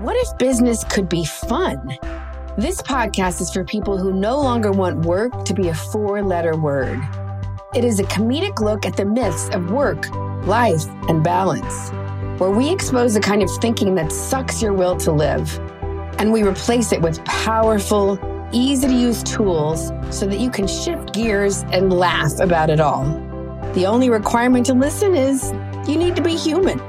What if business could be fun? This podcast is for people who no longer want work to be a four letter word. It is a comedic look at the myths of work, life, and balance, where we expose the kind of thinking that sucks your will to live, and we replace it with powerful, easy to use tools so that you can shift gears and laugh about it all. The only requirement to listen is you need to be human.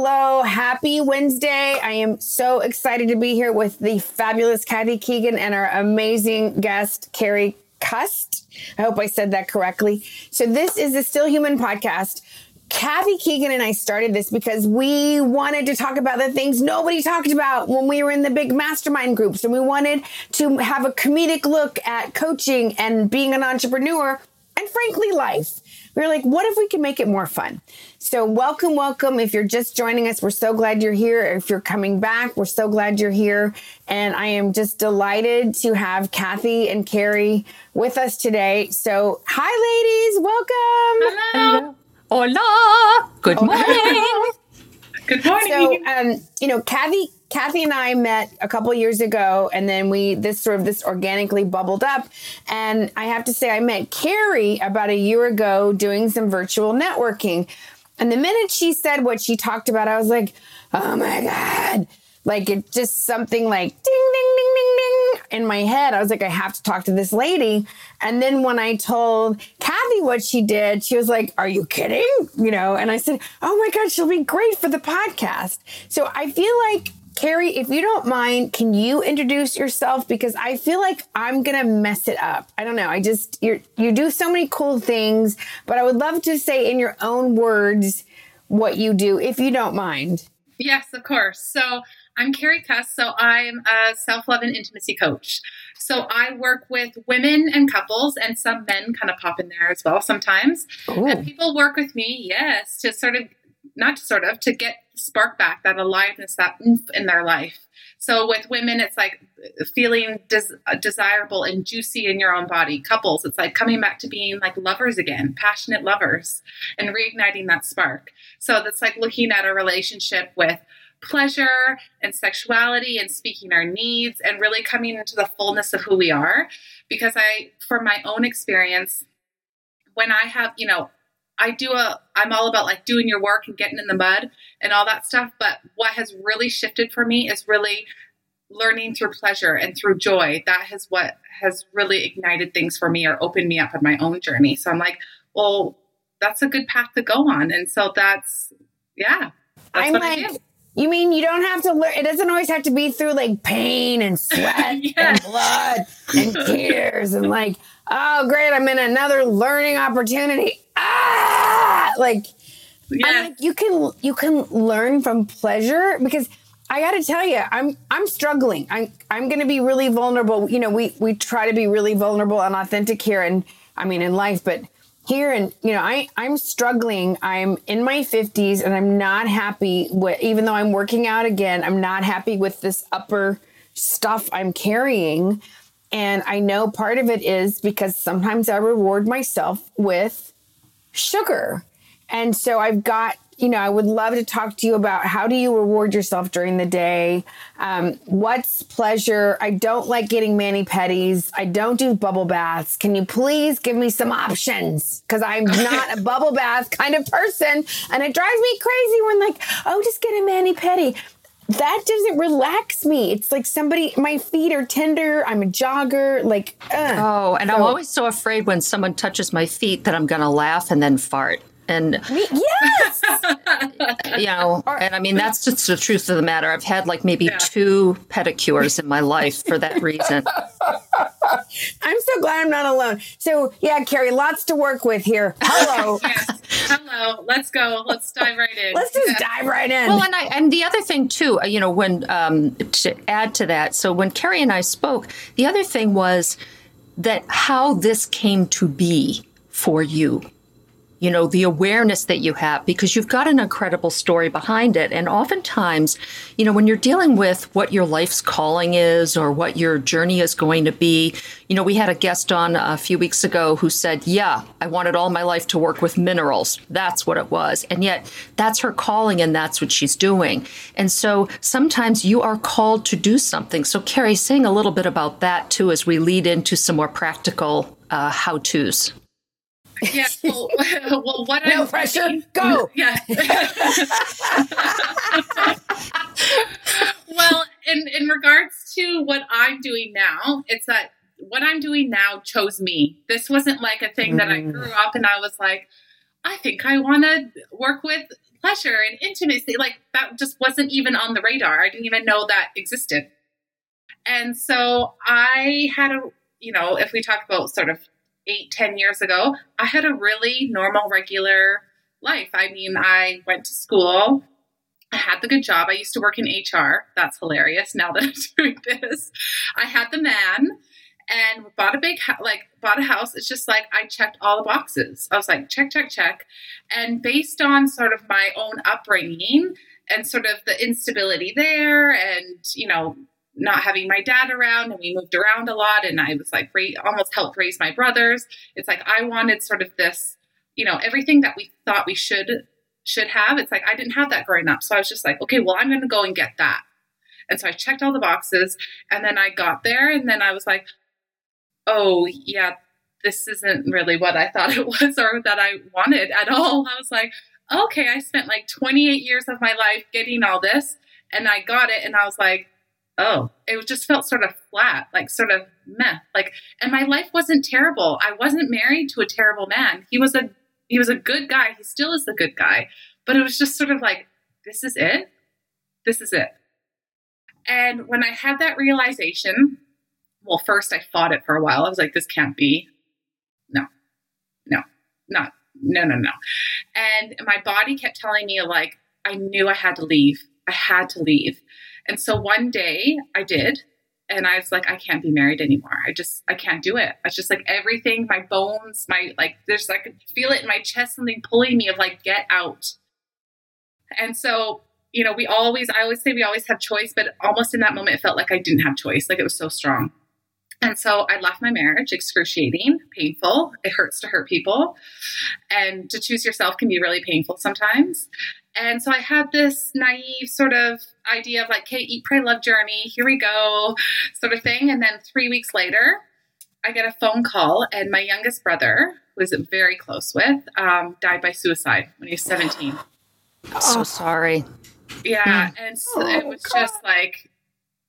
Hello. Happy Wednesday. I am so excited to be here with the fabulous Kathy Keegan and our amazing guest, Carrie Cust. I hope I said that correctly. So, this is the Still Human podcast. Kathy Keegan and I started this because we wanted to talk about the things nobody talked about when we were in the big mastermind groups. And we wanted to have a comedic look at coaching and being an entrepreneur and, frankly, life. We were like, what if we can make it more fun? So, welcome, welcome. If you're just joining us, we're so glad you're here. If you're coming back, we're so glad you're here. And I am just delighted to have Kathy and Carrie with us today. So, hi, ladies. Welcome. Hello. Hola. Good morning. Good morning. So, um, you know, Kathy, Kathy and I met a couple years ago, and then we this sort of this organically bubbled up. And I have to say, I met Carrie about a year ago doing some virtual networking. And the minute she said what she talked about, I was like, oh my God. Like it just something like ding, ding, ding, ding, ding in my head. I was like, I have to talk to this lady. And then when I told Kathy what she did, she was like, Are you kidding? You know, and I said, Oh my God, she'll be great for the podcast. So I feel like Carrie, if you don't mind, can you introduce yourself? Because I feel like I'm gonna mess it up. I don't know. I just you you do so many cool things, but I would love to say in your own words what you do, if you don't mind. Yes, of course. So I'm Carrie Cuss. So I'm a self love and intimacy coach. So I work with women and couples, and some men kind of pop in there as well sometimes. Ooh. And people work with me, yes, to sort of not to sort of to get spark back that aliveness, that oomph in their life. So with women, it's like feeling des- desirable and juicy in your own body. Couples, it's like coming back to being like lovers again, passionate lovers, and reigniting that spark. So that's like looking at a relationship with pleasure and sexuality and speaking our needs and really coming into the fullness of who we are. Because I, for my own experience, when I have, you know, I do a, I'm all about like doing your work and getting in the mud and all that stuff. But what has really shifted for me is really learning through pleasure and through joy. That is what has really ignited things for me or opened me up on my own journey. So I'm like, well, that's a good path to go on. And so that's, yeah. That's I'm like, you mean you don't have to learn? It doesn't always have to be through like pain and sweat Yeah. and blood and tears and like, oh, great, I'm in another learning opportunity. Ah, like, Yeah. like, you can you can learn from pleasure because I got to tell you, I'm I'm struggling. I'm I'm going to be really vulnerable. You know, we we try to be really vulnerable and authentic here, and I mean in life, but here and you know, I I'm struggling. I'm in my 50s, and I'm not happy with. Even though I'm working out again, I'm not happy with this upper stuff I'm carrying. And I know part of it is because sometimes I reward myself with sugar. And so I've got, you know, I would love to talk to you about how do you reward yourself during the day? Um, what's pleasure? I don't like getting mani pedis. I don't do bubble baths. Can you please give me some options? Because I'm not a bubble bath kind of person. And it drives me crazy when, like, oh, just get a mani pedi that doesn't relax me. It's like somebody, my feet are tender. I'm a jogger. Like. Oh, and I'm always so afraid when someone touches my feet that I'm going to laugh and then fart. And, Me- yes. you know, and I mean, that's just the truth of the matter. I've had like maybe Yeah. two pedicures in my life for that reason. I'm so glad I'm not alone. So, yeah, Carrie, lots to work with here. Hello. Yes. Hello. Let's go. Let's dive right in. Let's just Yeah. dive right in. Well, and I and the other thing too, uh, you know, when um, to add to that, so when Carrie and I spoke, the other thing was that how this came to be for you. You know, the awareness that you have because you've got an incredible story behind it. And oftentimes, you know, when you're dealing with what your life's calling is or what your journey is going to be, you know, we had a guest on a few weeks ago who said, Yeah, I wanted all my life to work with minerals. That's what it was. And yet that's her calling and that's what she's doing. And so sometimes you are called to do something. So, Carrie, saying a little bit about that too as we lead into some more practical uh, how to's. Yeah. Well, well what no I'm pressure. Go. Yeah. well, in in regards to what I'm doing now, it's that what I'm doing now chose me. This wasn't like a thing that I Mm. grew up and I was like, I think I want to work with pleasure and intimacy. Like that just wasn't even on the radar. I didn't even know that existed. And so I had a, you know, if we talk about sort of eight, ten years ago, I had a really normal, regular life. I mean, I went to school. I had the good job. I used to work in HR. That's hilarious now that I'm doing this. I had the man and bought a big, like, bought a house. It's just like I checked all the boxes. I was like, check, check, check. And based on sort of my own upbringing and sort of the instability there and, you know, not having my dad around and we moved around a lot and I was like almost helped raise my brothers. It's like I wanted sort of this, you know, everything that we thought we should should have. It's like I didn't have that growing up. So I was just like, okay, well, I'm going to go and get that. And so I checked all the boxes and then I got there and then I was like, oh, yeah, this isn't really what I thought it was or that I wanted at all. I was like, okay, I spent like 28 years of my life getting all this and I got it and I was like, oh, it just felt sort of flat, like sort of meh. Like, and my life wasn't terrible. I wasn't married to a terrible man. He was a he was a good guy. He still is a good guy. But it was just sort of like, this is it. This is it. And when I had that realization, well, first I fought it for a while. I was like, this can't be. No, no, not, no, no, no. And my body kept telling me, like, I knew I had to leave. I had to leave. And so one day I did. And I was like, I can't be married anymore. I just, I can't do it. It's just like everything, my bones, my, like, there's, I could feel it in my chest, something pulling me of like, get out. And so, you know, we always, I always say we always have choice, but almost in that moment, it felt like I didn't have choice. Like it was so strong. And so I left my marriage, excruciating, painful. It hurts to hurt people. And to choose yourself can be really painful sometimes. And so I had this naive sort of idea of like, okay, eat, pray, love journey. Here we go, sort of thing. And then three weeks later, I get a phone call, and my youngest brother, who was very close with, um, died by suicide when he was 17. So sorry. Yeah. And so it was just like,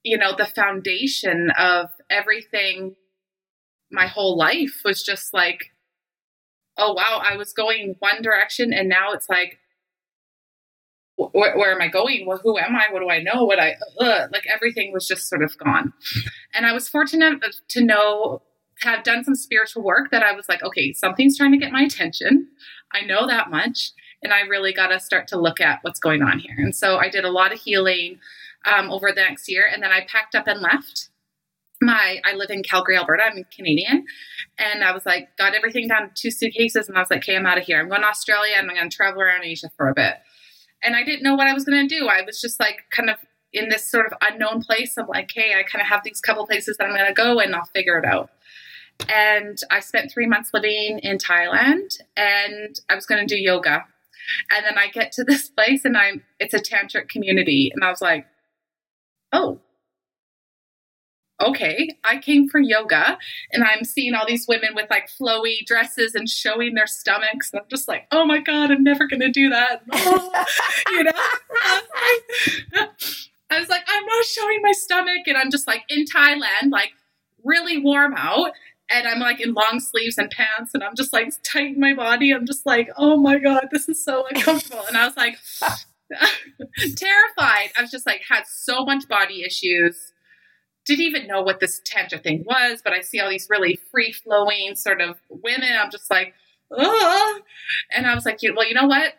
you know, the foundation of everything, my whole life was just like, oh, wow, I was going one direction, and now it's like, wh- where, am I going? Well, who am I? What do I know? What I uh, like? Everything was just sort of gone, and I was fortunate to know have done some spiritual work that I was like, okay, something's trying to get my attention. I know that much, and I really got to start to look at what's going on here. And so I did a lot of healing um, over the next year, and then I packed up and left. My I live in Calgary, Alberta. I'm Canadian, and I was like, got everything down to two suitcases, and I was like, okay, I'm out of here. I'm going to Australia, and I'm going to travel around Asia for a bit and I didn't know what I was going to do. I was just like kind of in this sort of unknown place. I'm like, hey, I kind of have these couple places that I'm going to go and I'll figure it out. And I spent three months living in Thailand and I was going to do yoga. And then I get to this place and I'm, it's a tantric community. And I was like, oh, okay, I came for yoga and I'm seeing all these women with like flowy dresses and showing their stomachs. And I'm just like, oh my God, I'm never going to do that. you know? I was like, I'm not showing my stomach. And I'm just like in Thailand, like really warm out. And I'm like in long sleeves and pants. And I'm just like tightening my body. I'm just like, oh my God, this is so uncomfortable. And I was like, terrified. I was just like, had so much body issues didn't even know what this tantra thing was, but I see all these really free flowing sort of women. I'm just like, oh, and I was like, well, you know what?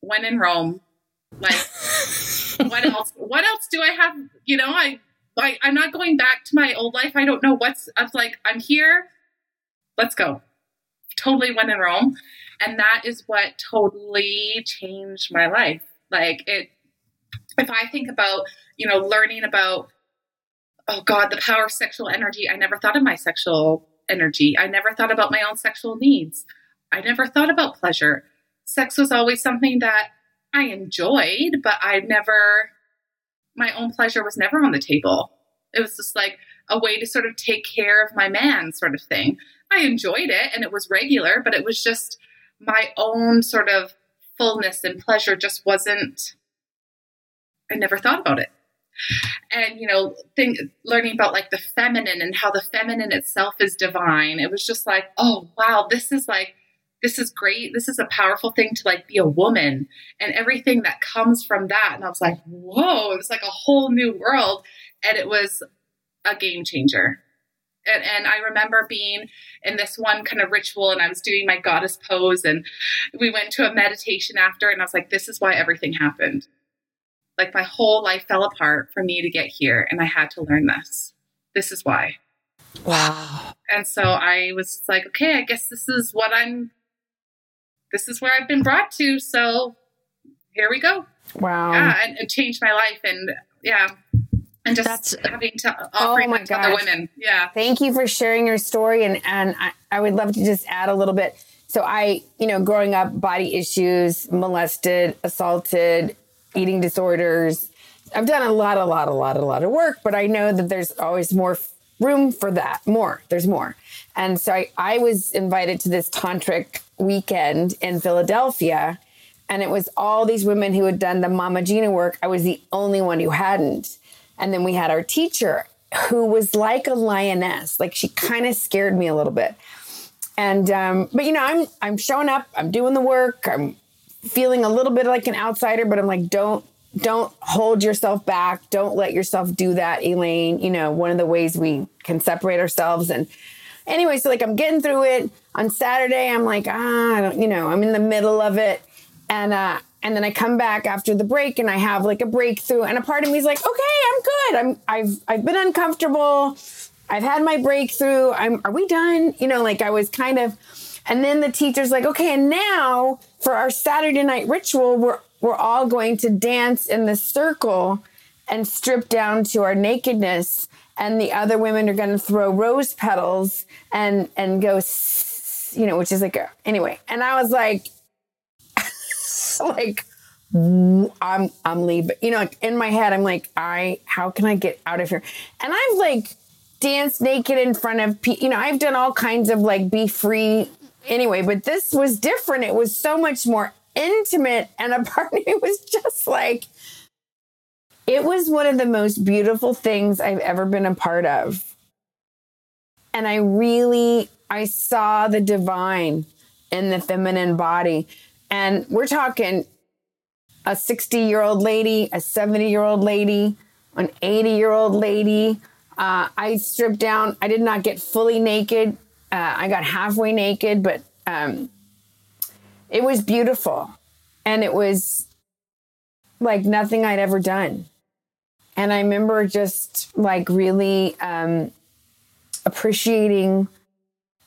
When in Rome, like, what else? What else do I have? You know, I, I, I'm not going back to my old life. I don't know what's. I was like, I'm here. Let's go. totally when in Rome. And that is what totally changed my life. Like it, if I think about, you know, learning about, oh God, the power of sexual energy, I never thought of my sexual energy. I never thought about my own sexual needs. I never thought about pleasure. Sex was always something that I enjoyed, but I never, my own pleasure was never on the table. It was just like a way to sort of take care of my man, sort of thing. I enjoyed it and it was regular, but it was just my own sort of fullness and pleasure just wasn't, I never thought about it. And, you know, think, learning about like the feminine and how the feminine itself is divine, it was just like, oh, wow, this is like, this is great. This is a powerful thing to like be a woman and everything that comes from that. And I was like, whoa, it was like a whole new world. And it was a game changer. And, and, I remember being in this one kind of ritual and I was doing my goddess pose and we went to a meditation after and I was like, this is why everything happened. Like my whole life fell apart for me to get here and I had to learn this. This is why. Wow. And so I was like, okay, I guess this is what I'm, this is where I've been brought to. So here we go. Wow. Yeah. And it changed my life. And yeah, and just That's, having to offering oh to other women. Yeah. Thank you for sharing your story, and and I, I would love to just add a little bit. So I, you know, growing up, body issues, molested, assaulted, eating disorders. I've done a lot, a lot, a lot, a lot of work, but I know that there's always more room for that. More, there's more. And so I, I was invited to this tantric weekend in Philadelphia, and it was all these women who had done the Mama Gena work. I was the only one who hadn't. And then we had our teacher who was like a lioness. Like she kind of scared me a little bit. And um, but you know, I'm I'm showing up, I'm doing the work, I'm feeling a little bit like an outsider, but I'm like, don't don't hold yourself back. Don't let yourself do that, Elaine. You know, one of the ways we can separate ourselves. And anyway, so like I'm getting through it. On Saturday, I'm like, ah, I don't, you know, I'm in the middle of it. And uh, and then I come back after the break and I have like a breakthrough and a part of me is like, okay, I'm good. I'm I've I've been uncomfortable. I've had my breakthrough. I'm are we done? You know, like I was kind of and then the teacher's like, okay, and now for our Saturday night ritual, we're we're all going to dance in the circle and strip down to our nakedness and the other women are going to throw rose petals and and go you know which is like a, anyway and i was like like I'm I'm leaving. You know, in my head, I'm like, I how can I get out of here? And I've like danced naked in front of people. You know, I've done all kinds of like be free anyway, but this was different. It was so much more intimate, and a part of me was just like, it was one of the most beautiful things I've ever been a part of. And I really I saw the divine in the feminine body. And we're talking a 60 year old lady, a 70 year old lady, an 80 year old lady. Uh, I stripped down. I did not get fully naked. Uh, I got halfway naked, but um, it was beautiful. And it was like nothing I'd ever done. And I remember just like really um, appreciating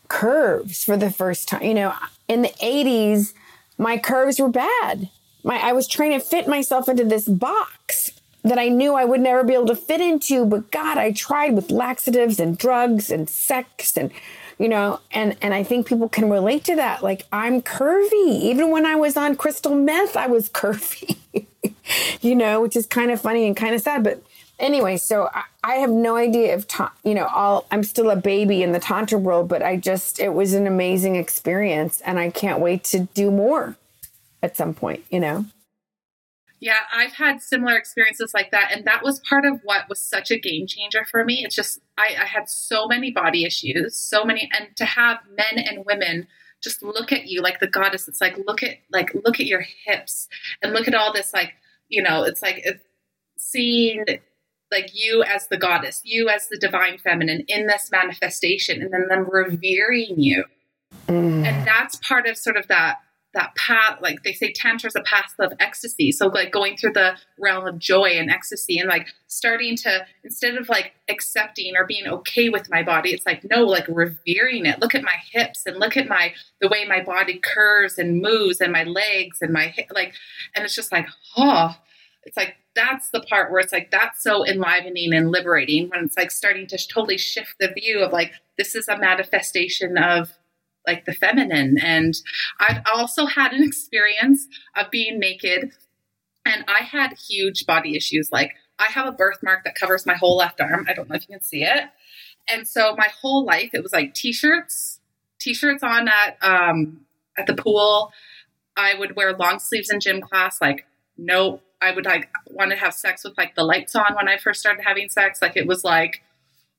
curves for the first time. You know, in the 80s, my curves were bad. My I was trying to fit myself into this box that I knew I would never be able to fit into, but God, I tried with laxatives and drugs and sex and you know, and and I think people can relate to that. Like I'm curvy. Even when I was on crystal meth, I was curvy. you know, which is kind of funny and kind of sad, but anyway, so I, I, have no idea if ta- you know, all I'm still a baby in the tantra world, but I just it was an amazing experience, and I can't wait to do more at some point. You know. Yeah, I've had similar experiences like that, and that was part of what was such a game changer for me. It's just I, I had so many body issues, so many, and to have men and women just look at you like the goddess. It's like look at like look at your hips and look at all this like you know it's like seeing like you as the goddess, you as the divine feminine in this manifestation, and then them revering you. Mm. And that's part of sort of that that path like they say tantra is a path of ecstasy so like going through the realm of joy and ecstasy and like starting to instead of like accepting or being okay with my body it's like no like revering it look at my hips and look at my the way my body curves and moves and my legs and my like and it's just like oh it's like that's the part where it's like that's so enlivening and liberating when it's like starting to totally shift the view of like this is a manifestation of like the feminine. And I've also had an experience of being naked and I had huge body issues. Like I have a birthmark that covers my whole left arm. I don't know if you can see it. And so my whole life it was like t-shirts, t-shirts on at um at the pool. I would wear long sleeves in gym class, like no I would like want to have sex with like the lights on when I first started having sex. Like it was like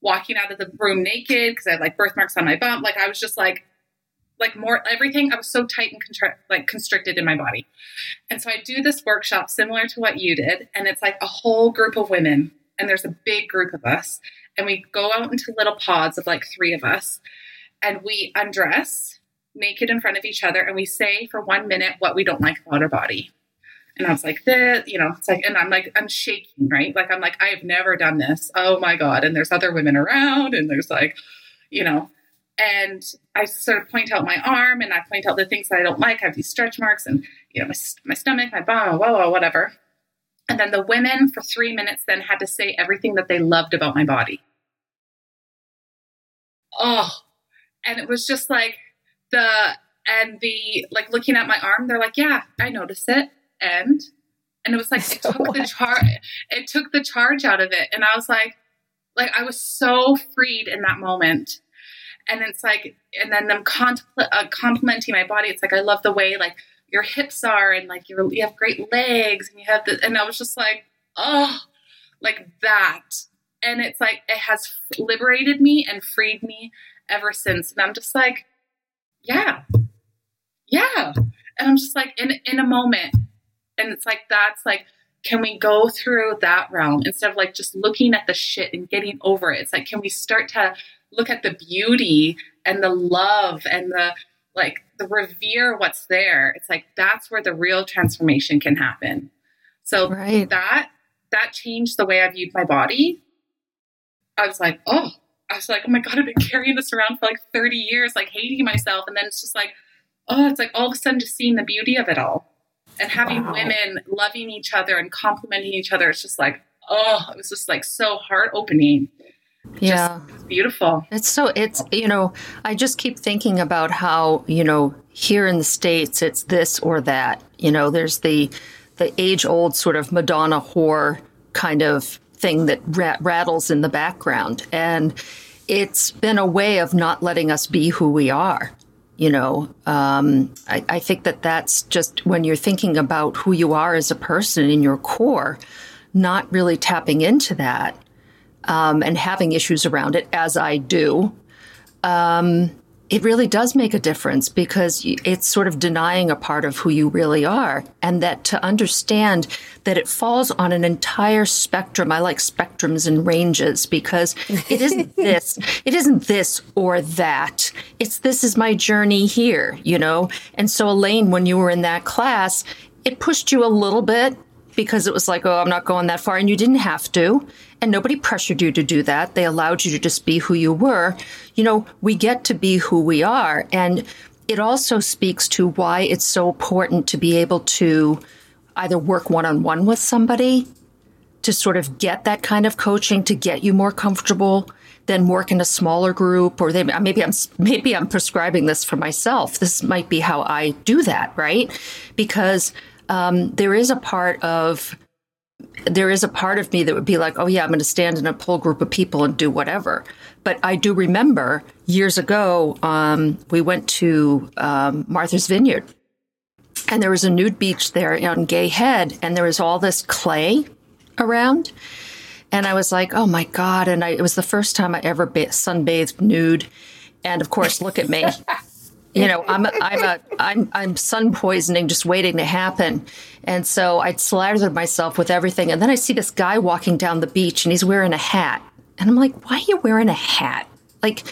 walking out of the room naked because I had like birthmarks on my bump. Like I was just like like more everything. I was so tight and contri- like constricted in my body. And so I do this workshop similar to what you did, and it's like a whole group of women, and there's a big group of us, and we go out into little pods of like three of us, and we undress naked in front of each other, and we say for one minute what we don't like about our body. And I was like, this, you know, it's like, and I'm like, I'm shaking, right? Like, I'm like, I have never done this. Oh my God. And there's other women around, and there's like, you know, and I sort of point out my arm and I point out the things that I don't like. I have these stretch marks and, you know, my, my stomach, my bum, whoa, whoa, whatever. And then the women for three minutes then had to say everything that they loved about my body. Oh, and it was just like the, and the, like looking at my arm, they're like, yeah, I noticed it. And, and it was like, it took the charge, it took the charge out of it. And I was like, like, I was so freed in that moment. And it's like and then them compl- uh, complimenting my body. It's like i love the way like your hips are and like you you have great legs and you have the and i was just like oh like that. And it's like it has liberated me and freed me ever since. And i'm just like yeah. Yeah. And i'm just like in in a moment and it's like that's like can we go through that realm instead of like just looking at the shit and getting over it? It's like can we start to look at the beauty and the love and the like the revere what's there? It's like that's where the real transformation can happen. So right. that that changed the way i viewed my body. I was like oh i was like oh my god i've been carrying this around for like 30 years like hating myself. And then it's just like oh it's like all of a sudden just seeing the beauty of it all and having wow. women loving each other and complimenting each other it's just like oh it was just like so heart opening yeah. beautiful. It's so it's you know i just keep thinking about how you know here in the states it's this or that. You know there's the the age old sort of madonna whore kind of thing that rat- rattles in the background. And it's been a way of not letting us be who we are you know um, I, I think that that's just when you're thinking about who you are as a person in your core not really tapping into that um, and having issues around it, as I do, um, it really does make a difference because it's sort of denying a part of who you really are. And that to understand that it falls on an entire spectrum. I like spectrums and ranges because it isn't this, it isn't this or that. It's this is my journey here, you know? And so, Elaine, when you were in that class, it pushed you a little bit because it was like, oh, I'm not going that far. And you didn't have to. And nobody pressured you to do that. They allowed you to just be who you were. You know, we get to be who we are. And it also speaks to why it's so important to be able to either work one on one with somebody to sort of get that kind of coaching to get you more comfortable than work in a smaller group or they, maybe I'm maybe I'm prescribing this for myself. This might be how I do that, right? Because um, there is a part of there is a part of me that would be like, oh yeah, I'm going to stand in a pull group of people and do whatever. But I do remember years ago, um, we went to um, Martha's Vineyard, and there was a nude beach there on Gay Head, and there was all this clay around. And I was like, oh my God. And I, it was the first time I ever ba- sunbathed nude. And of course, look at me. you know, I'm I'm a I'm I'm sun poisoning just waiting to happen. And so I'd slathered myself with everything. And then I see this guy walking down the beach and he's wearing a hat. And I'm like, why are you wearing a hat? Like,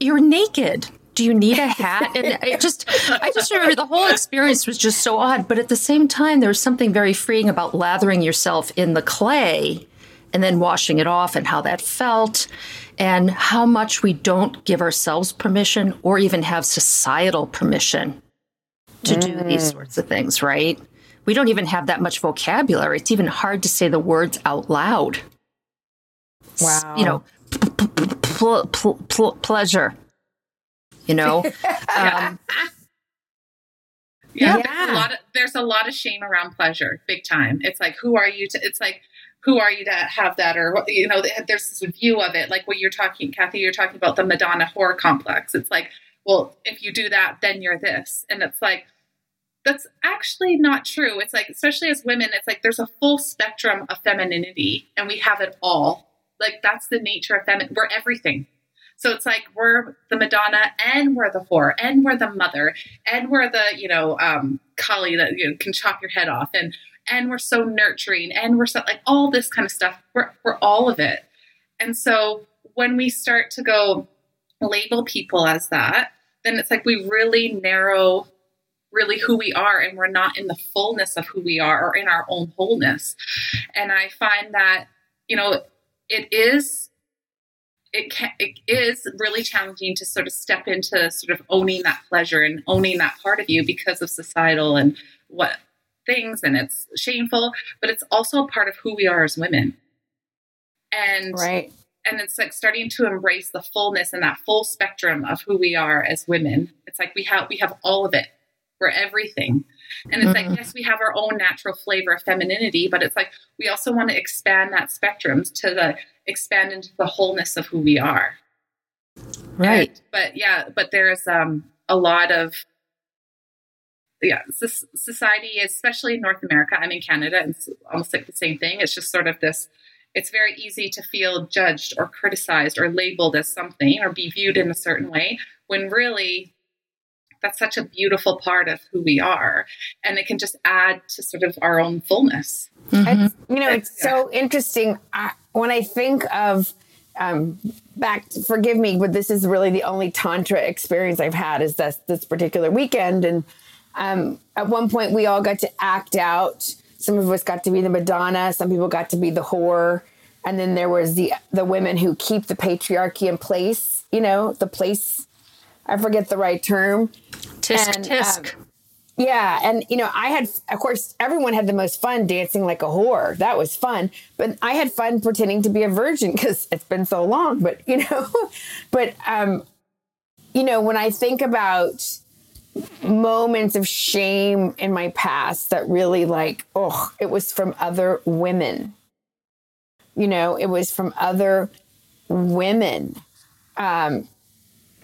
you're naked. do you need a hat? And it just, I just remember the whole experience was just so odd. But at the same time, there was something very freeing about lathering yourself in the clay and then washing it off and how that felt and how much we don't give ourselves permission or even have societal permission to mm. do these mm. sorts of things, right? We don't even have that much vocabulary. It's even hard to say the words out loud. Wow. You know, pl- pl- pl- pleasure. You know. um, yeah, yeah. There's, a lot of, there's a lot of shame around pleasure, big time. It's like, who are you to? It's like, who are you to have that? Or you know, there's this view of it, like what you're talking, Kathy. You're talking about the Madonna whore complex. It's like, well, if you do that, then you're this, and it's like, that's actually not true. It's like, especially as women, it's like there's a full spectrum of femininity, and we have it all like that's the nature of feminine. We're everything. So it's like we're the Madonna and we're the whore and we're the mother and we're the, you know, um, Kali that you know, can chop your head off and and we're so nurturing and we're so like all this kind of stuff. We're we're all of it. And so when we start to go label people as that, then it's like we really narrow really who we are and we're not in the fullness of who we are or in our own wholeness. And I find that, you know, it is it, can, it is really challenging to sort of step into sort of owning that pleasure and owning that part of you because of societal and what things and it's shameful but it's also a part of who we are as women and right and it's like starting to embrace the fullness and that full spectrum of who we are as women it's like we have we have all of it we're everything and it's mm-hmm. like, yes, we have our own natural flavor of femininity, but it's like we also want to expand that spectrum to the expand into the wholeness of who we are. Right. And, but yeah, but there's um a lot of yeah, society, especially in North America. I'm in Canada, and it's almost like the same thing. It's just sort of this. It's very easy to feel judged or criticized or labeled as something or be viewed in a certain way when really that's such a beautiful part of who we are and it can just add to sort of our own fullness mm-hmm. you know it's yeah. so interesting I, when i think of um, back forgive me but this is really the only tantra experience i've had is this this particular weekend and um, at one point we all got to act out some of us got to be the madonna some people got to be the whore and then there was the the women who keep the patriarchy in place you know the place I forget the right term. Tisk and, tisk. Um, yeah, and you know, I had, of course, everyone had the most fun dancing like a whore. That was fun, but I had fun pretending to be a virgin because it's been so long. But you know, but um, you know, when I think about moments of shame in my past that really like, oh, it was from other women. You know, it was from other women. Um,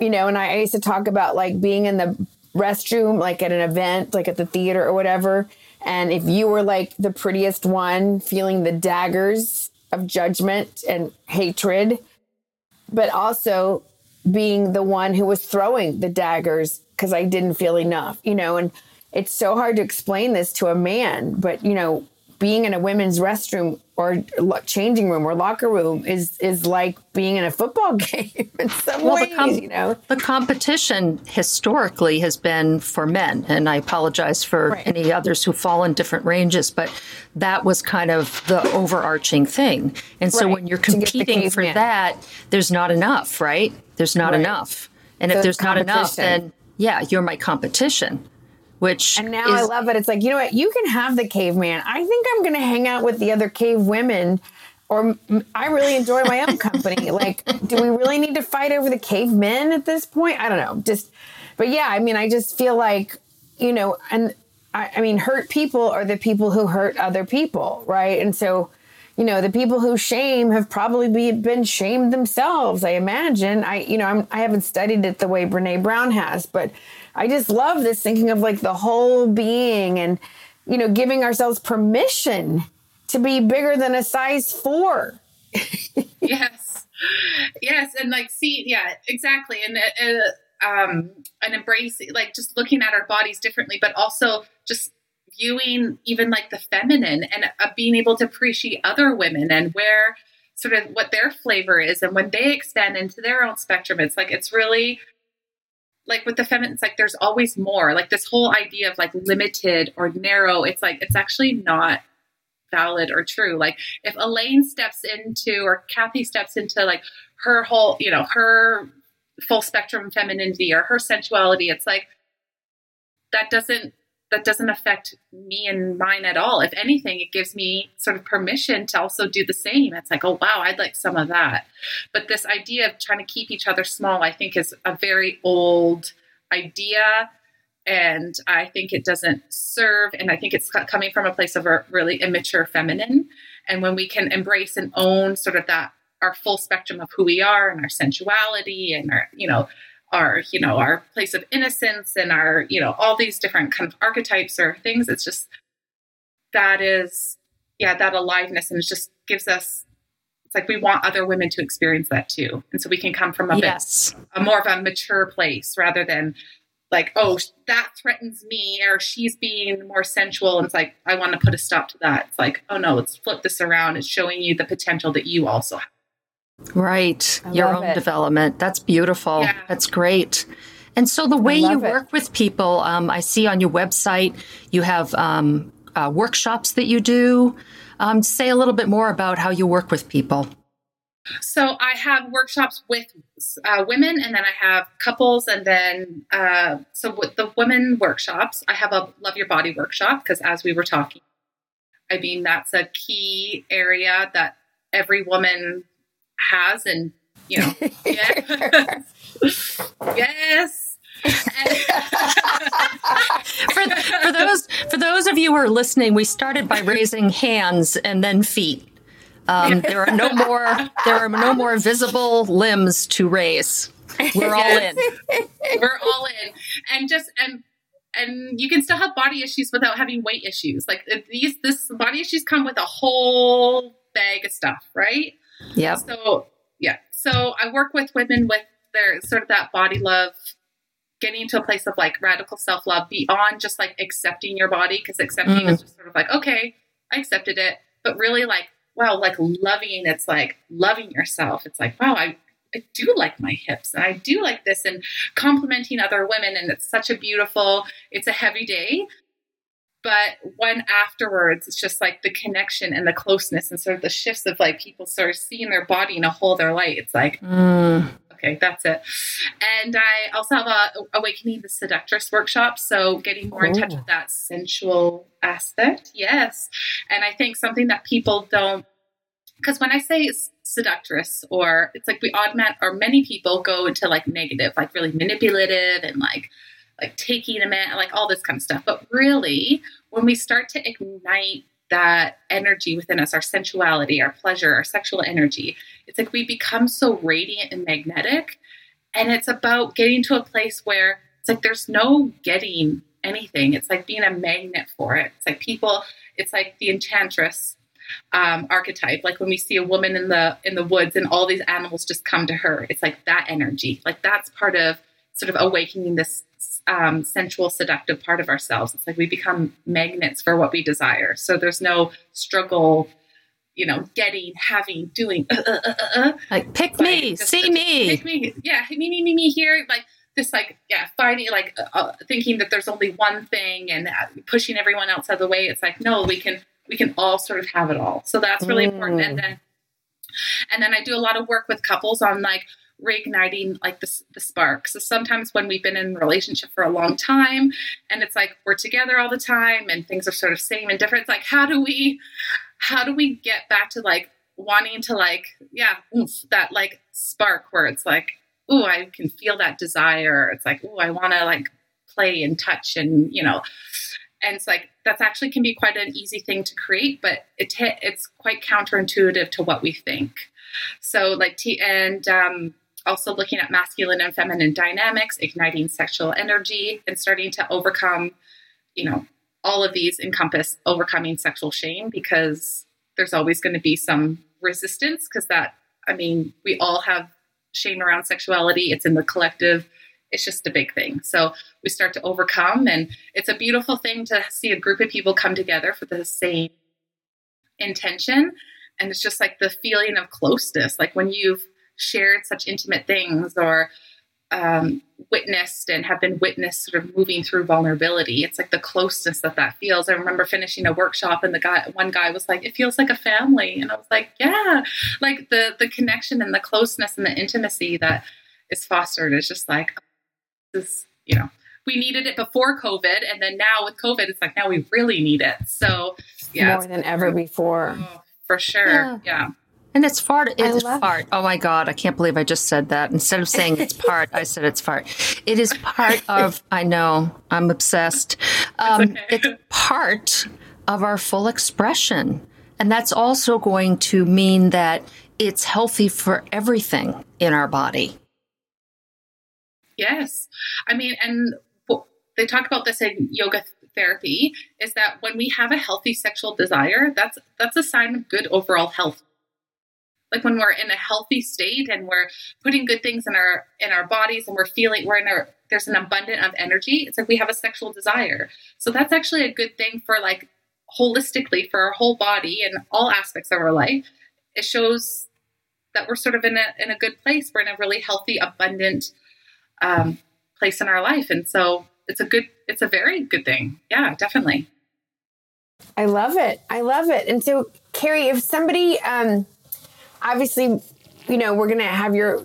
you know, and I, I used to talk about like being in the restroom, like at an event, like at the theater or whatever. And if you were like the prettiest one, feeling the daggers of judgment and hatred, but also being the one who was throwing the daggers because I didn't feel enough, you know, and it's so hard to explain this to a man, but you know, being in a women's restroom or changing room or locker room is is like being in a football game in some well, ways, the com- you know. The competition historically has been for men, and I apologize for right. any others who fall in different ranges, but that was kind of the overarching thing. And so right. when you're competing for that, there's not enough, right? There's not right. enough. And if there's not enough, then yeah, you're my competition which and now is, I love it. It's like you know what, you can have the caveman. I think I'm going to hang out with the other cave women, or I really enjoy my own company. like, do we really need to fight over the cavemen at this point? I don't know. Just, but yeah, I mean, I just feel like you know, and I, I mean, hurt people are the people who hurt other people, right? And so you know the people who shame have probably be, been shamed themselves i imagine i you know I'm, i haven't studied it the way brene brown has but I just love this thinking of like the whole being and, you know, giving ourselves permission to be bigger than a size four. yes. Yes. And like, see, yeah, exactly. And, uh, um, and embracing, like just looking at our bodies differently, but also just viewing even like the feminine and uh, being able to appreciate other women and where sort of what their flavor is and when they extend into their own spectrum it's like it's really like with the feminine, it's like there's always more. Like this whole idea of like limited or narrow, it's like it's actually not valid or true. Like if Elaine steps into or Kathy steps into like her whole, you know, her full spectrum femininity or her sensuality, it's like that doesn't that doesn't affect me and mine at all. If anything, it gives me sort of permission to also do the same. It's like, oh wow, I'd like some of that. But this idea of trying to keep each other small, I think, is a very old idea. And I think it doesn't serve. And I think it's coming from a place of a really immature feminine. And when we can embrace and own sort of that, our full spectrum of who we are and our sensuality and our, you know, our you know mm-hmm. our place of innocence and our you know all these different kind of archetypes or things. It's just that is yeah that aliveness and it just gives us it's like we want other women to experience that too. And so we can come from a yes. bit a more of a mature place rather than like oh that threatens me or she's being more sensual. And it's like i want to put a stop to that. It's like oh no let's flip this around. It's showing you the potential that you also have Right. I Your own it. development. That's beautiful. Yeah. That's great. And so the way you work it. with people, um, I see on your website, you have um, uh, workshops that you do. Um, say a little bit more about how you work with people. So I have workshops with uh, women, and then I have couples, and then uh, so with the women workshops, I have a love your body workshop because as we were talking, I mean that's a key area that every woman has and you know yeah. yes. For, for those for those of you who are listening we started by raising hands and then feet. Um, there are no more there are no more visible limbs to raise. We're all in. We're all in. And just and and you can still have body issues without having weight issues. Like these this body issues come with a whole bag of stuff right yeah. So yeah. So I work with women with their sort of that body love, getting to a place of like radical self love beyond just like accepting your body, because accepting mm. is just sort of like, okay, I accepted it. But really like, wow, like loving, it's like loving yourself. It's like, wow, I, I do like my hips and I do like this and complimenting other women. And it's such a beautiful, it's a heavy day, but when afterwards it's just like the connection and the closeness and sort of the shifts of like people sort of seeing their body in a whole their light. It's like mm. okay that's it. And i also have a awakening the seductress workshop so getting more in touch with that sensual aspect yes. And i think something that people don't because when i say seductress or it's like we augment or many people go into like negative like really manipulative and like like taking a man, like all this kind of stuff. But really, when we start to ignite that energy within us, our sensuality, our pleasure, our sexual energy, it's like we become so radiant and magnetic. And it's about getting to a place where it's like there's no getting anything. It's like being a magnet for it. It's like people, it's like the enchantress um, archetype. Like when we see a woman in the in the woods and all these animals just come to her. It's like that energy. Like that's part of sort of awakening this um, sensual, seductive part of ourselves. It's like we become magnets for what we desire. So there's no struggle, you know, getting, having, doing. Uh, uh, uh, uh, uh. like pick like, me, see me, pick me, yeah, me, me, me, me here. Like this, like yeah, finding like uh, thinking that there's only one thing and pushing everyone else out of the way. It's like no, we can we can all sort of have it all. So that's really mm. important. And then and then I do a lot of work with couples on like reigniting like the, the spark. So sometimes when we've been in a relationship for a long time and it's like we're together all the time and things are sort of same and different, it's like how do we how do we get back to like wanting to like yeah that like spark where it's like oh I can feel that desire. It's like oh I want to like play and touch and you know and it's like that's actually can be quite an easy thing to create but it it's quite counterintuitive to what we think so like t and um also looking at masculine and feminine dynamics, igniting sexual energy, and starting to overcome, you know, all of these encompass overcoming sexual shame because there's always going to be some resistance because that, I mean, we all have shame around sexuality. It's in the collective. It's just a big thing. So we start to overcome, and it's a beautiful thing to see a group of people come together for the same intention. And it's just like the feeling of closeness, like when you've shared such intimate things or um, witnessed and have been witnessed sort of moving through vulnerability. It's like the closeness that that feels. I remember finishing a workshop and the guy, one guy was like, "It feels like a family," and I was like, "Yeah," like the the connection and the closeness and the intimacy that is fostered is just like this, you know. We needed it before COVID, and then now with COVID, it's like now we really need it. So, yeah, more than ever before, oh, for sure. yeah. yeah. And it's fart. It's fart. It. Oh my God. I can't believe I just said that. Instead of saying it's part, I said it's fart. It is part of, I know, I'm obsessed. Um, it's, okay. it's part of our full expression. And that's also going to mean that it's healthy for everything in our body. Yes. I mean, and they talk about this in yoga therapy is that when we have a healthy sexual desire, that's that's a sign of good overall health like when we're in a healthy state and we're putting good things in our in our bodies and we're feeling we're in our there's an abundant of energy it's like we have a sexual desire. So that's actually a good thing for like holistically for our whole body and all aspects of our life. It shows that we're sort of in a in a good place. We're in a really healthy abundant um, place in our life. And so it's a good it's a very good thing. Yeah definitely. I love it. I love it. And so Kerri if somebody um obviously, you know, we're going to have your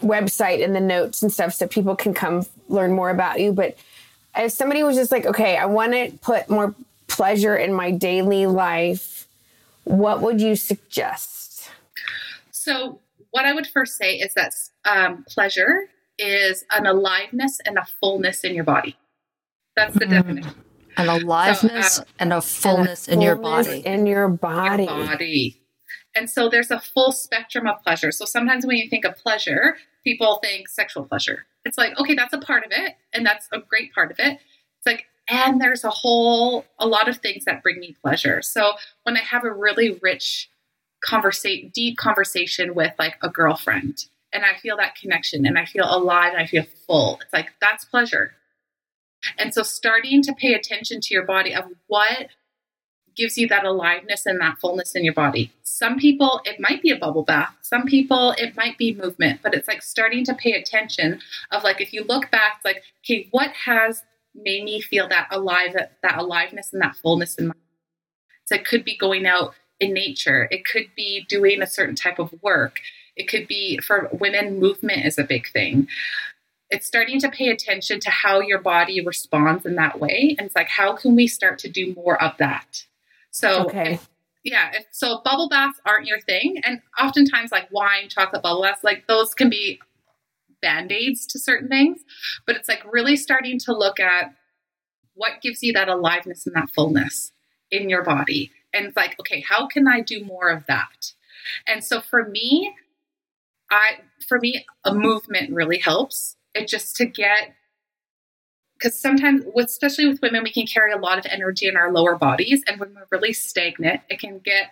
website and the notes and stuff so people can come learn more about you. But if somebody was just like, okay, I want to put more pleasure in my daily life, what would you suggest? So, what I would first say is that um, pleasure is an aliveness and a fullness in your body. That's the mm. definition. An aliveness so, uh, and a fullness, and a fullness in your body. In your body. Your body. And so there's a full spectrum of pleasure. So sometimes when you think of pleasure, people think sexual pleasure. It's like, okay, that's a part of it, and that's a great part of it. It's like, and there's a whole, a lot of things that bring me pleasure. So when I have a really rich conversation, deep conversation with like a girlfriend, and I feel that connection and I feel alive and I feel full, it's like, that's pleasure. And so starting to pay attention to your body of what gives you that aliveness and that fullness in your body. Some people, it might be a bubble bath. Some people, it might be movement, but it's like starting to pay attention of like, if you look back, like, okay, what has made me feel that alive, that aliveness and that fullness in my so it could be going out in nature. It could be doing a certain type of work. It could be for women, movement is a big thing. It's starting to pay attention to how your body responds in that way. And it's like, how can we start to do more of that? So, okay. If, yeah, if, so bubble baths aren't your thing, and oftentimes like wine, chocolate bubble baths, like those can be band aids to certain things, but it's like really starting to look at what gives you that aliveness and that fullness in your body. And it's like, okay, how can I do more of that? And so for me, I for me, a movement really helps. It just to get because sometimes, especially with women, we can carry a lot of energy in our lower bodies, and when we're really stagnant, it can get,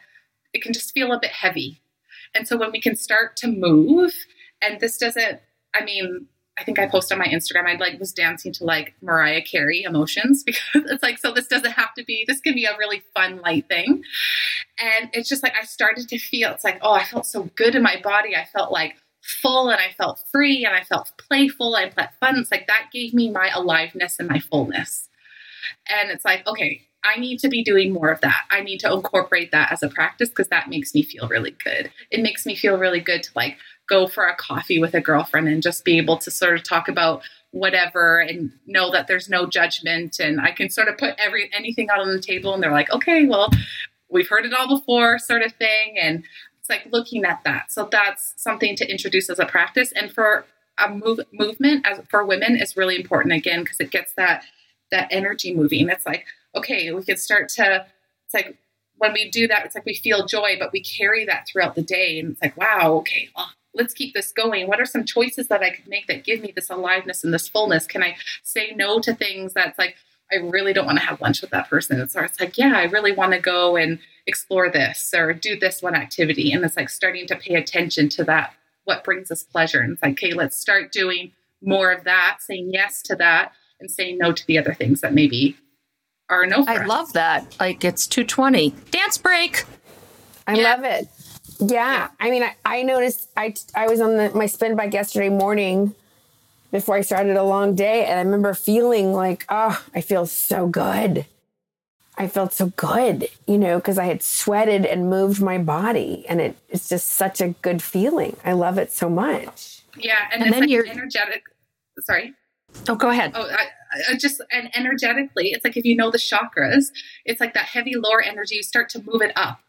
it can just feel a bit heavy. And so when we can start to move, and this doesn't, I mean, I think I posted on my Instagram, I like was dancing to like Mariah Carey emotions because it's like, so this doesn't have to be, this can be a really fun, light thing. And it's just like, I started to feel, it's like, oh, I felt so good in my body. I felt like full and I felt free and I felt playful. I felt fun. It's like that gave me my aliveness and my fullness. And it's like, okay, I need to be doing more of that. I need to incorporate that as a practice because that makes me feel really good. It makes me feel really good to like go for a coffee with a girlfriend and just be able to sort of talk about whatever and know that there's no judgment and I can sort of put every anything out on the table and they're like, okay, well, we've heard it all before, sort of thing. And it's like looking at that. So that's something to introduce as a practice. And for a move, movement as for women is really important again because it gets that that energy moving. It's like okay, we can start to. It's like when we do that, it's like we feel joy, but we carry that throughout the day, and it's like wow, okay, well, let's keep this going. What are some choices that I could make that give me this aliveness and this fullness? Can I say no to things that's like I really don't want to have lunch with that person? So it's like yeah, I really want to go and explore this or do this one activity. And it's like starting to pay attention to that, what brings us pleasure. And it's like, okay, let's start doing more of that, saying yes to that, and saying no to the other things that maybe are no. I us. love that. Like it's 220. Dance break. I yeah. love it. Yeah. yeah. I mean, I, I noticed I, I was on the, my spin bike yesterday morning before I started a long day. And I remember feeling like, oh, I feel so good. I felt so good, you know, because I had sweated and moved my body. And it, it's just such a good feeling. I love it so much. Yeah. And, and then like you're energetic. Sorry. Oh, go ahead. Oh, I, I just and energetically, it's like if you know the chakras, it's like that heavy lower energy. You start to move it up,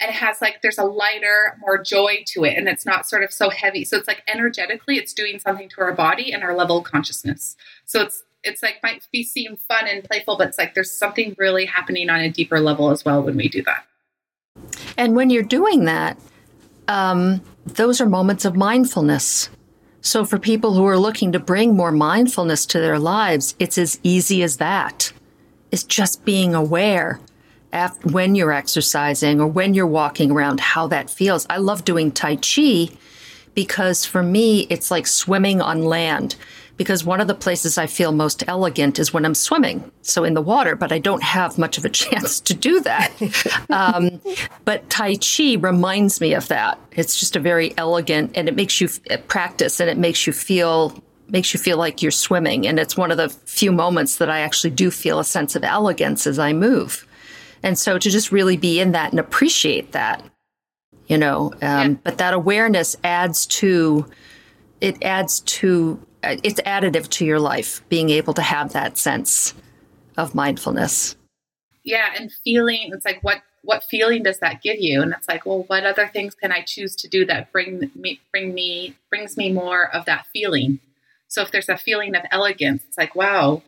and it has like there's a lighter, more joy to it, and it's not sort of so heavy. So it's like energetically, it's doing something to our body and our level of consciousness. So it's it's like might be seem fun and playful, but it's like there's something really happening on a deeper level as well when we do that. And when you're doing that, um, those are moments of mindfulness. So for people who are looking to bring more mindfulness to their lives, it's as easy as that. It's just being aware after, when you're exercising or when you're walking around, how that feels. I love doing Tai Chi because for me, it's like swimming on land because one of the places I feel most elegant is when I'm swimming. So in the water, but I don't have much of a chance to do that. um, but Tai Chi reminds me of that. It's just a very elegant and it makes you practice and it makes you feel makes you feel like you're swimming. And it's one of the few moments that I actually do feel a sense of elegance as I move. And so to just really be in that and appreciate that, you know, um, yeah. but that awareness adds to, it adds to it's additive to your life being able to have that sense of mindfulness. Yeah and feeling it's like what what feeling does that give you? And it's like well what other things can i choose to do that bring me bring me brings me more of that feeling? So if there's a feeling of elegance it's like wow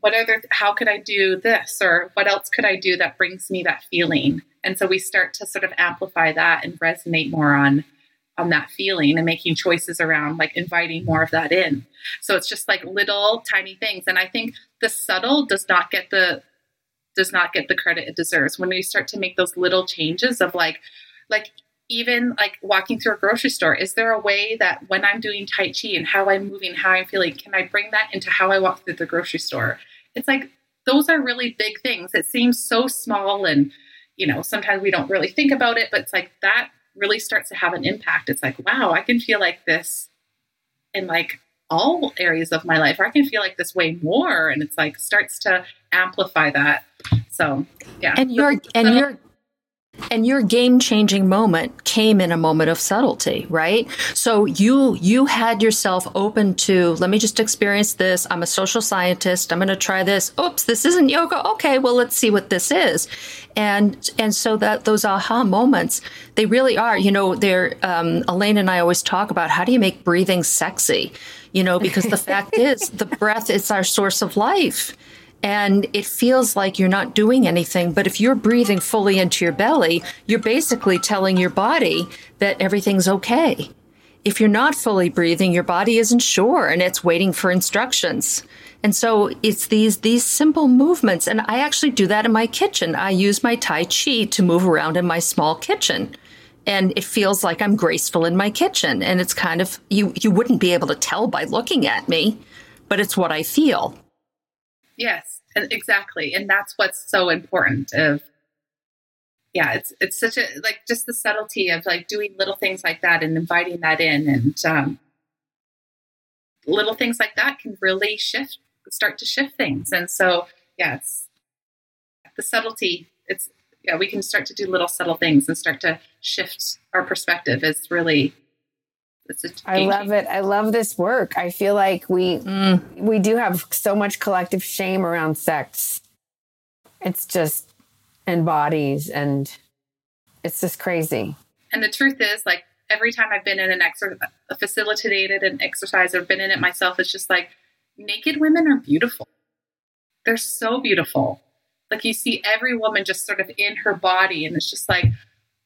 what other how could i do this or what else could i do that brings me that feeling and so we start to sort of amplify that and resonate more on on that feeling and making choices around like inviting more of that in. So it's just like little tiny things. And I think the subtle does not get the does not get the credit it deserves when we start to make those little changes of like like even like walking through a grocery store is there a way that when i'm doing tai chi and how i'm moving how i'm feeling can i bring that into how i walk through the grocery store it's like those are really big things it seems so small and you know sometimes we don't really think about it but it's like that really starts to have an impact. It's like, wow, I can feel like this in like all areas of my life, or I can feel like this way more. And it's like starts to amplify that. So yeah. And your and your and your game-changing moment came in a moment of subtlety right? So you you had yourself open to let me just experience this. I'm a social scientist. I'm going to try this. Oops this isn't yoga. Okay well let's see what this is. And and so that those aha moments they really are you know they're um, elaine and i always talk about how do you make breathing sexy? You know because the fact is the breath is our source of life and it feels like you're not doing anything. But if you're breathing fully into your belly, you're basically telling your body that everything's okay. If you're not fully breathing, your body isn't sure and it's waiting for instructions. And so it's these these simple movements and I actually do that in my kitchen. I use my tai chi to move around in my small kitchen. And it feels like I'm graceful in my kitchen and it's kind of you you wouldn't be able to tell by looking at me, but it's what I feel. Yes, and exactly. And that's what's so important of yeah, it's it's such a like just the subtlety of like doing little things like that and inviting that in and um little things like that can really shift start to shift things. And so yeah, the subtlety, it's yeah, we can start to do little subtle things and start to shift our perspective is really I love it. I love this work. I feel like we mm. we do have so much collective shame around sex. It's just in bodies and it's just crazy. And the truth is like every time I've been in an exercise facilitated an exercise or been in it myself, it's just like naked women are beautiful. They're so beautiful. Like you see every woman just sort of in her body and it's just like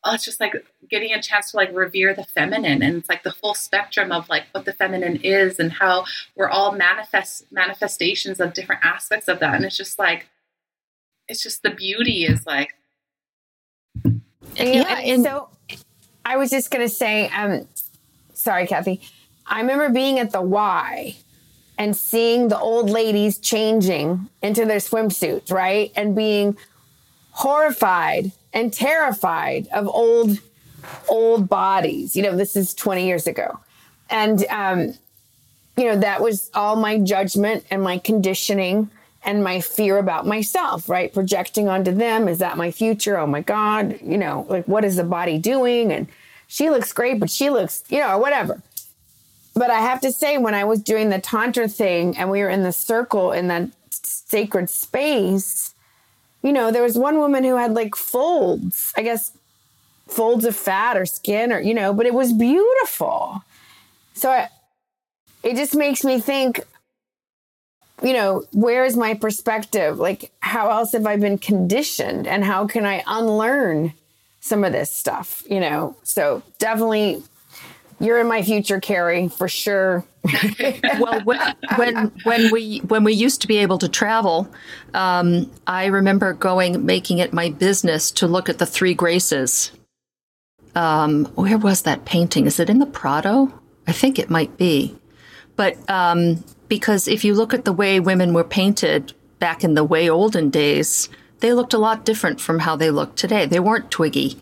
oh, it's just like getting a chance to like revere the feminine and it's like the full spectrum of like what the feminine is and how we're all manifest manifestations of different aspects of that and it's just like it's just the beauty is like yeah and so i was just gonna say um sorry kathy. I remember being at the y and seeing the old ladies changing into their swimsuits right? And being horrified and terrified of old, old bodies. You know, this is 20 years ago. And, um, you know, that was all my judgment and my conditioning and my fear about myself, right? Projecting onto them. Is that my future? Oh my God. You know, like what is the body doing? And she looks great, but she looks, you know, whatever. But I have to say, when I was doing the Tantra thing and we were in the circle in that sacred space, you know, there was one woman who had like folds, I guess folds of fat or skin or, you know, but it was beautiful. So I, it just makes me think you know, where is my perspective? Like, how else have I been conditioned and how can I unlearn some of this stuff, you know? So definitely you're in my future, Kerri, for sure. well, when when we when we used to be able to travel, um, I remember going making it my business to look at the three graces. Um, where was that painting? Is it in the Prado? I think it might be. But um, because if you look at the way women were painted back in the way olden days, they looked a lot different from how they look today. They weren't twiggy,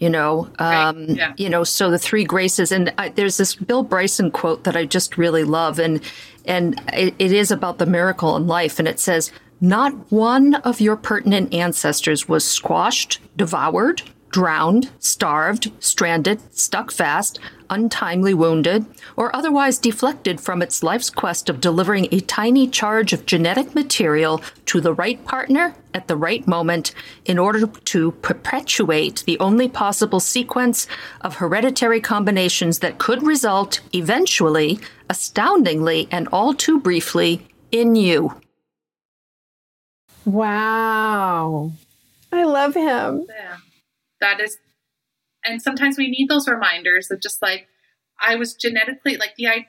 you know. Um, right. yeah. You know, so the three graces, and I, there's this Bill Bryson quote that I just really love, and and it, it is about the miracle in life, and it says, "Not one of your pertinent ancestors was squashed, devoured, drowned, starved, stranded, stuck fast, untimely wounded, or otherwise deflected from its life's quest of delivering a tiny charge of genetic material to the right partner at the right moment in order to perpetuate the only possible sequence of hereditary combinations that could result eventually, astoundingly, and all too briefly in you. Wow. I love him. Yeah that is and sometimes we need those reminders of just like I was genetically like the I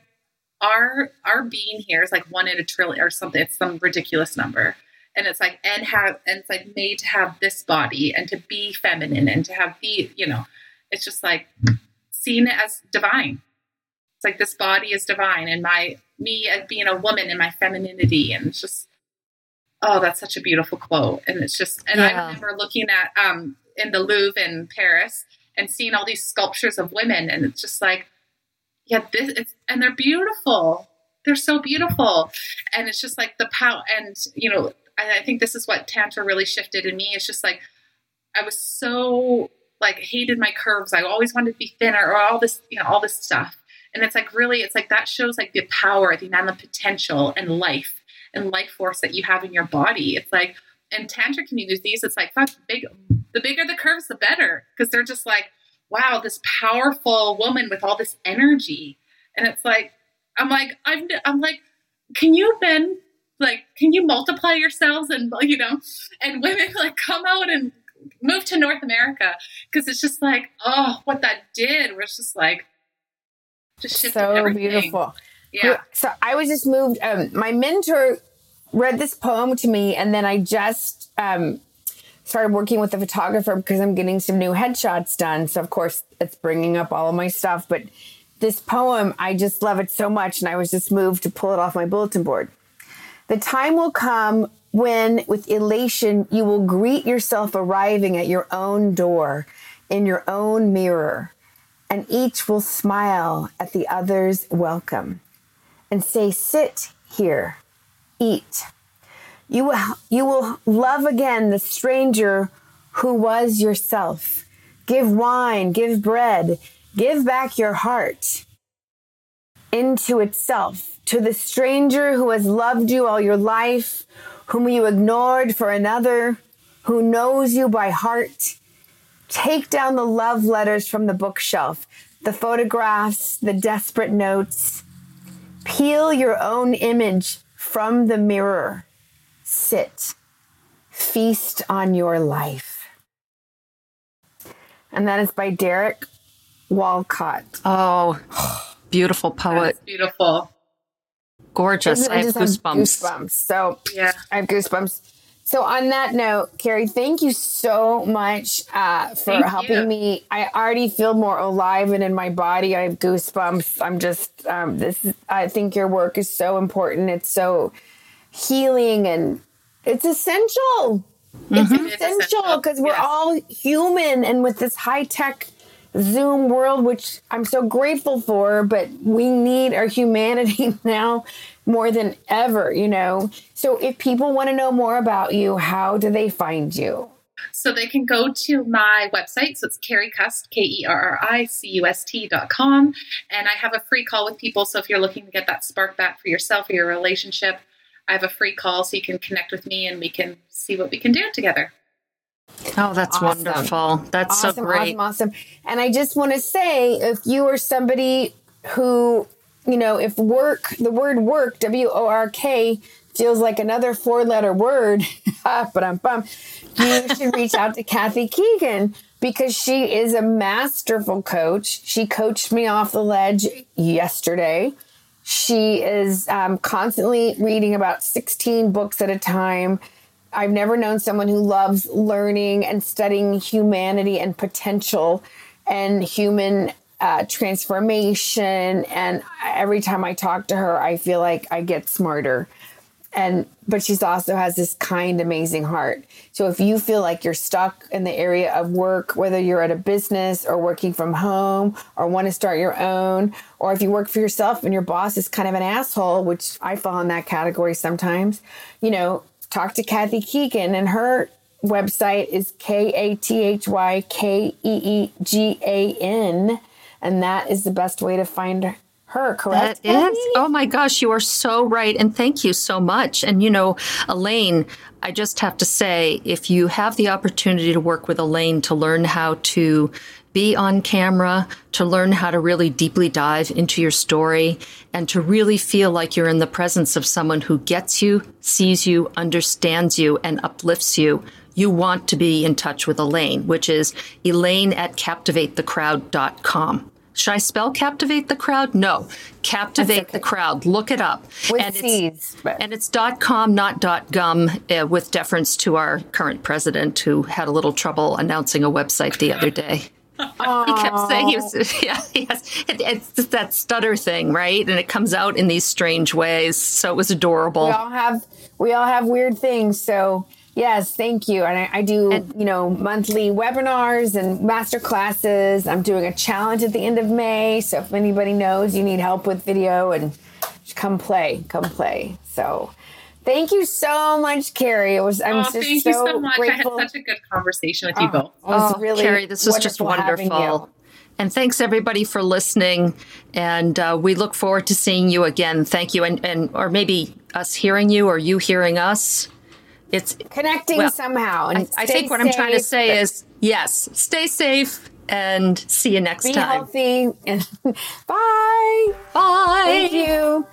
our our being here is like one in a trillion or something. It's some ridiculous number. And it's like and have and it's like made to have this body and to be feminine and to have the you know, it's just like seen as divine. It's like this body is divine and my me as being a woman and my femininity and it's just oh that's such a beautiful quote and it's just and yeah. I remember looking at um in the Louvre in Paris and seeing all these sculptures of women, and it's just like, yeah, this and they're beautiful. They're so beautiful, and it's just like the power. And you know, I, I think this is what tantra really shifted in me. It's just like I was so like hated my curves. I always wanted to be thinner, or all this, you know, all this stuff. And it's like really, it's like that shows like the power, the amount of potential and life and life force that you have in your body. It's like in tantra communities, it's like fuck, big the bigger the curves, the better. Because they're just like, wow, this powerful woman with all this energy. And it's like, I'm like, I'm, I'm like, can you men, like, can you multiply yourselves and, you know, and women like come out and move to North America? Because it's just like, oh, what that did was just like, just so everything. beautiful. Yeah. So I was just moved. Um, my mentor read this poem to me, and then I just um, started working with a photographer because I'm getting some new headshots done. So, of course, it's bringing up all of my stuff. But this poem, I just love it so much. And I was just moved to pull it off my bulletin board. The time will come when, with elation, you will greet yourself arriving at your own door in your own mirror, and each will smile at the other's welcome and say, Sit here, eat you will, you will love again the stranger who was yourself. Give wine, give bread, give back your heart into itself to the stranger who has loved you all your life, whom you ignored for another, who knows you by heart. Take down the love letters from the bookshelf, the photographs, the desperate notes. Peel your own image from the mirror sit, feast on your life. And that is by Derek Walcott. Oh, beautiful poet. beautiful. Gorgeous. I, I have goosebumps. goosebumps. So, yeah, I have goosebumps. So, on that note, Kerri, thank you so much uh, for thank helping you. me. I already feel more alive and in my body. I have goosebumps. I'm just um, this. Is, I think your work is so important. It's so healing and it's essential. Mm-hmm. It's essential because we're yes. all human and with this high tech Zoom world, which I'm so grateful for, but we need our humanity now more than ever, you know? So if people want to know more about you, how do they find you? So they can go to my website. So it's Kerri Cust, K E R R I C U S T dot com. And I have a free call with people. So if you're looking to get that spark back for yourself or your relationship, I have a free call so you can connect with me and we can see what we can do together. Oh, that's awesome. wonderful. That's awesome, so great. Awesome, awesome. And I just want to say if you are somebody who, you know, if work, the word work, W O R K, feels like another four letter word, but I'm bummed, you should reach out to Kathy Keegan because she is a masterful coach. She coached me off the ledge yesterday. She is um, constantly reading about 16 books at a time. I've never known someone who loves learning and studying humanity and potential and human uh, transformation. And every time I talk to her, I feel like I get smarter. And but she's also has this kind, amazing heart. So if you feel like you're stuck in the area of work, whether you're at a business or working from home or want to start your own, or if you work for yourself and your boss is kind of an asshole, which I fall in that category sometimes, you know, talk to Kathy Keegan, and her website is K A T H Y K E E G A N. And that is the best way to find her, correct? That is. Oh my gosh, you are so right. And thank you so much. And you know, Elaine, I just have to say, if you have the opportunity to work with Elaine to learn how to be on camera, to learn how to really deeply dive into your story, and to really feel like you're in the presence of someone who gets you, sees you, understands you, and uplifts you, you want to be in touch with Elaine, which is elaine at captivatethecrowd.com. Should I spell captivate the crowd? No, captivate okay. the crowd. Look it up. With and C's. It's, and it's dot .com, not dot .gum, uh, with deference to our current president, who had a little trouble announcing a website the other day. he kept saying he was, yeah, yes. It, it's that stutter thing, right? And it comes out in these strange ways. So it was adorable. We all have, we all have weird things. So Yes, thank you. And I, I do, and, you know, monthly webinars and master classes. I'm doing a challenge at the end of May. So if anybody knows you need help with video and come play, come play. So thank you so much, Kerri. It was I'm oh, just thank so you so much. Grateful. I had such a good conversation with you oh, both. Oh, really Kerri, this was just wonderful. And thanks everybody for listening. And uh, we look forward to seeing you again. Thank you. And, and or maybe us hearing you or you hearing us it's connecting well, somehow. And I, I think what I'm trying to say is yes, stay safe and see you next be time. Be healthy and bye. Bye. Thank you.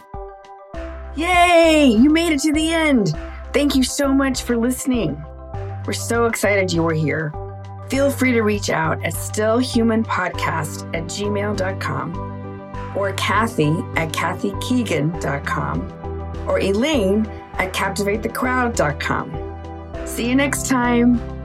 Yay! You made it to the end. Thank you so much for listening. We're so excited you were here. Feel free to reach out at stillhumanpodcast at gmail.com or Kathy at kathykeegan.com or Elaine at captivatethecrowd.com. See you next time.